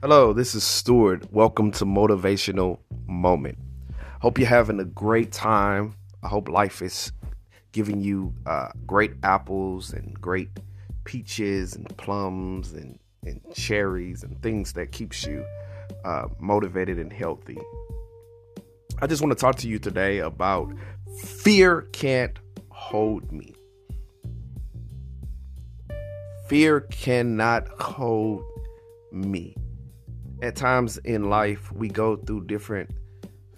Hello, this is Stuart. Welcome to Motivational Moment. Hope you're having a great time. I hope life is giving you uh, great apples and great peaches and plums and, and cherries and things that keeps you uh, motivated and healthy. I just want to talk to you today about fear can't hold me. Fear cannot hold me. At times in life, we go through different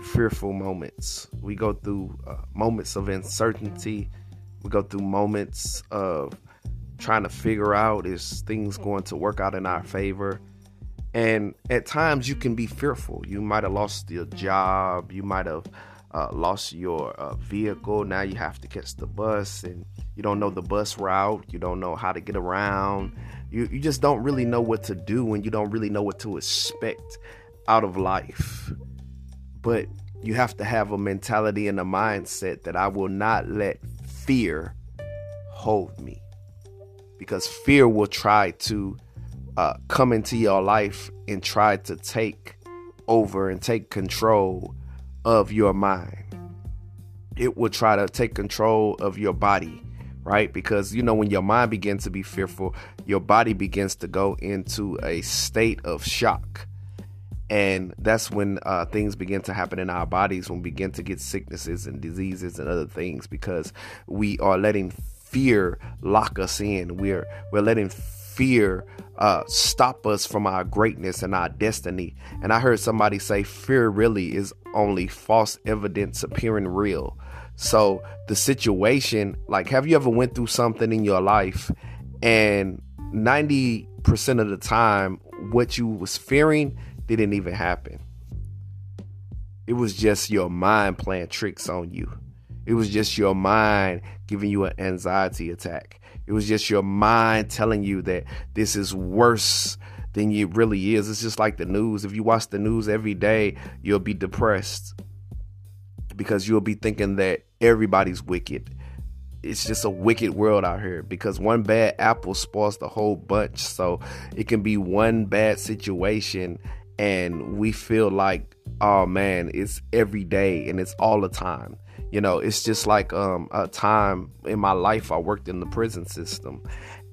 fearful moments. We go through uh, moments of uncertainty. We go through moments of trying to figure out is things going to work out in our favor. And at times you can be fearful. You might have lost your job. You might have uh, lost your uh, vehicle. Now you have to catch the bus and you don't know the bus route. You don't know how to get around. You, you just don't really know what to do and you don't really know what to expect out of life. But you have to have a mentality and a mindset that I will not let fear hold me. Because fear will try to uh, come into your life and try to take over and take control of your mind. It will try to take control of your body, right? Because you know, when your mind begins to be fearful, your body begins to go into a state of shock. And that's when uh, things begin to happen in our bodies, when we begin to get sicknesses and diseases and other things, because we are letting fear lock us in. We're we're letting fear uh, stop us from our greatness and our destiny. And I heard somebody say, fear really is only false evidence appearing real. So the situation, like, have you ever went through something in your life and 90% of the time, what you was fearing didn't even happen? It was just your mind playing tricks on you. It was just your mind giving you an anxiety attack. It was just your mind telling you that this is worse than it really is. It's just like the news. If you watch the news every day, you'll be depressed because you'll be thinking that everybody's wicked. It's just a wicked world out here because one bad apple spoils the whole bunch. So it can be one bad situation and we feel like, oh man, it's every day and it's all the time. You know, it's just like um, a time in my life I worked in the prison system.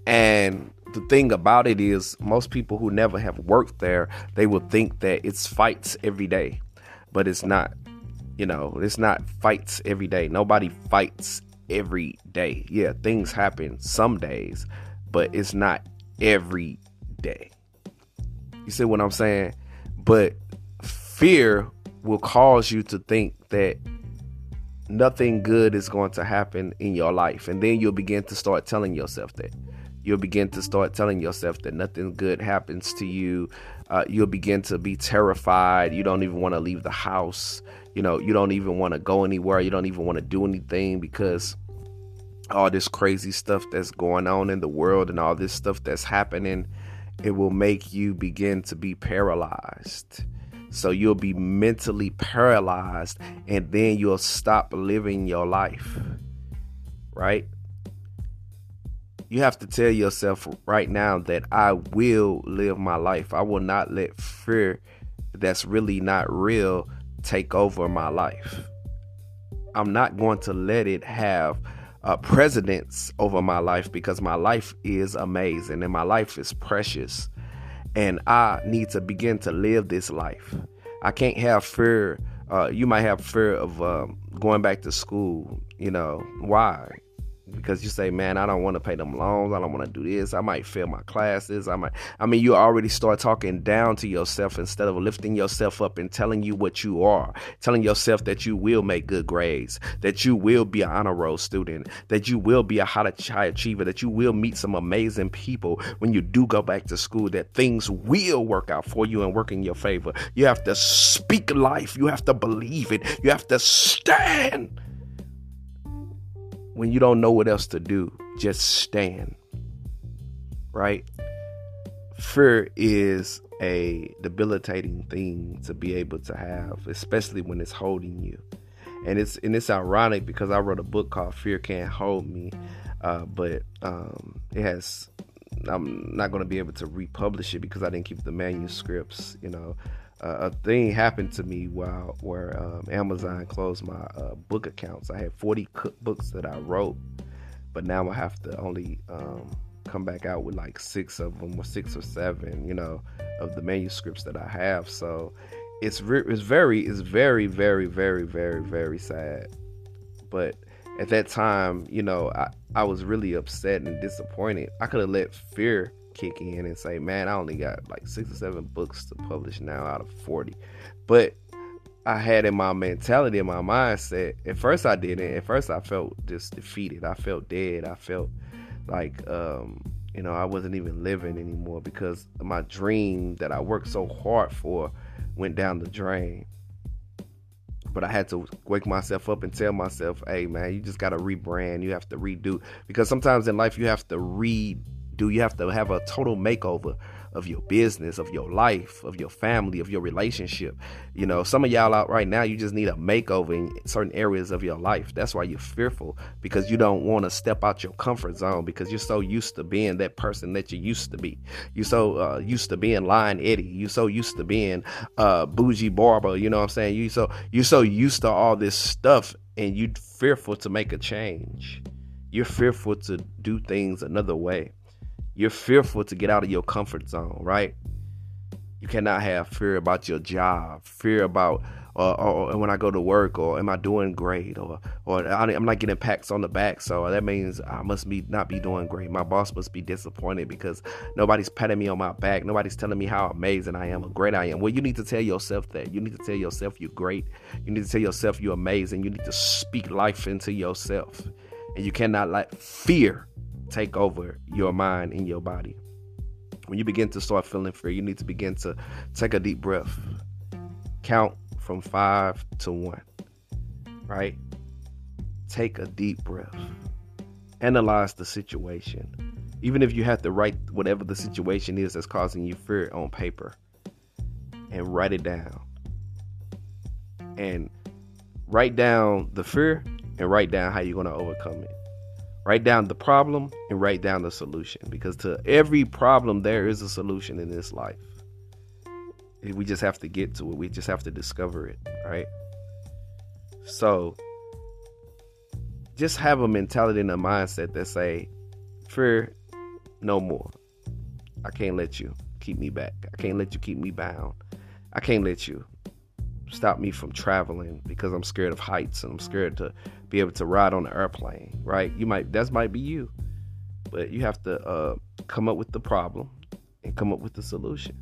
And the thing about it is, most people who never have worked there, they will think that it's fights every day, but it's not. You know, it's not fights every day. Nobody fights every day. Yeah, things happen some days, but it's not every day. You see what I'm saying? But fear will cause you to think that nothing good is going to happen in your life. And then you'll begin to start telling yourself that. You'll begin to start telling yourself that nothing good happens to you. Uh, you'll begin to be terrified. You don't even want to leave the house. You know, you don't even want to go anywhere. You don't even want to do anything because all this crazy stuff that's going on in the world and all this stuff that's happening, it will make you begin to be paralyzed so you'll be mentally paralyzed and then you'll stop living your life. Right? You have to tell yourself right now that I will live my life. I will not let fear that's really not real take over my life. I'm not going to let it have a uh, precedence over my life because my life is amazing and my life is precious and I need to begin to live this life. I can't have fear. Uh, you might have fear of um, going back to school. You know why? Because you say, man, I don't want to pay them loans. I don't want to do this. I might fail my classes. I might, I mean, you already start talking down to yourself instead of lifting yourself up and telling you what you are, telling yourself that you will make good grades, that you will be an honor roll student, that you will be a high achiever, that you will meet some amazing people when you do go back to school, that things will work out for you and work in your favor. You have to speak life. You have to believe it. You have to stand when you don't know what else to do, just stand. Right? Fear is a debilitating thing to be able to have, especially when it's holding you. And it's and it's ironic because I wrote a book called Fear Can't Hold Me, uh, but um, it has I'm not going to be able to republish it because I didn't keep the manuscripts. You know, uh, a thing happened to me while where um, Amazon closed my uh, book accounts. I had 40 cookbooks that I wrote, but now I have to only um, come back out with like six of them or six or seven. You know, of the manuscripts that I have. So it's re- it's very it's very very very very very sad, but at that time, you know, I, I was really upset and disappointed. I could have let fear kick in and say, man, I only got like six or seven books to publish now out of 40. But I had in my mentality, in my mindset, at first I didn't. At first I felt just defeated. I felt dead. I felt like, um, you know, I wasn't even living anymore because my dream that I worked so hard for went down the drain but I had to wake myself up and tell myself, hey man, you just gotta rebrand, you have to redo. Because sometimes in life you have to redo, you have to have a total makeover of your business, of your life, of your family, of your relationship. You know, some of y'all out right now, you just need a makeover in certain areas of your life. That's why you're fearful because you don't want to step out your comfort zone because you're so used to being that person that you used to be. You're so uh, used to being Lion Eddie. You're so used to being uh, Bougie Barber. You know what I'm saying? You so you're so used to all this stuff and you're fearful to make a change. You're fearful to do things another way. You're fearful to get out of your comfort zone, right? You cannot have fear about your job, fear about uh, or, or, when I go to work, or am I doing great, or or I'm not getting pats on the back, so that means I must be not be doing great. My boss must be disappointed because nobody's patting me on my back, nobody's telling me how amazing I am, how great I am. Well, you need to tell yourself that. You need to tell yourself you're great. You need to tell yourself you're amazing. You need to speak life into yourself, and you cannot let fear take over your mind and your body. When you begin to start feeling fear, you need to begin to take a deep breath. Count from five to one, right? Take a deep breath. Analyze the situation. Even if you have to write whatever the situation is that's causing you fear on paper and write it down. And write down the fear and write down how you're going to overcome it. Write down the problem and write down the solution because to every problem, there is a solution in this life. We just have to get to it, we just have to discover it, right? So, just have a mentality and a mindset that say, fear no more. I can't let you keep me back. I can't let you keep me bound. I can't let you stop me from traveling because I'm scared of heights and I'm scared to be able to ride on an airplane, right? You might that might be you, but you have to uh, come up with the problem and come up with the solution.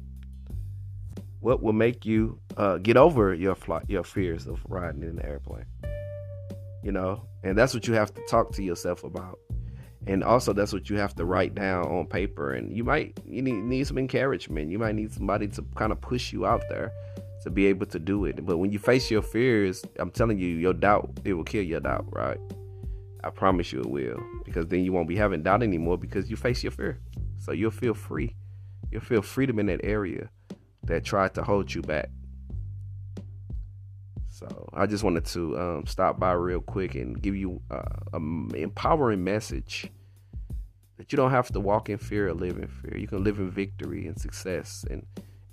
What will make you uh, get over your flight, your fears of riding in an airplane? You know, and that's what you have to talk to yourself about, and also that's what you have to write down on paper. And you might you need, need some encouragement. You might need somebody to kind of push you out there to be able to do it. But when you face your fears, I'm telling you, your doubt, it will kill your doubt, right? I promise you it will. Because then you won't be having doubt anymore because you face your fear. So you'll feel free. You'll feel freedom in that area that tried to hold you back. So I just wanted to um, stop by real quick and give you uh, an empowering message that you don't have to walk in fear or live in fear. You can live in victory and success and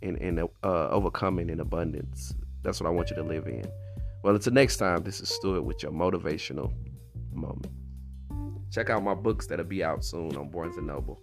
and, and uh, overcoming in abundance. That's what I want you to live in. Well, until next time, this is Stuart with your motivational moment. Check out my books that'll be out soon on Barnes and Noble.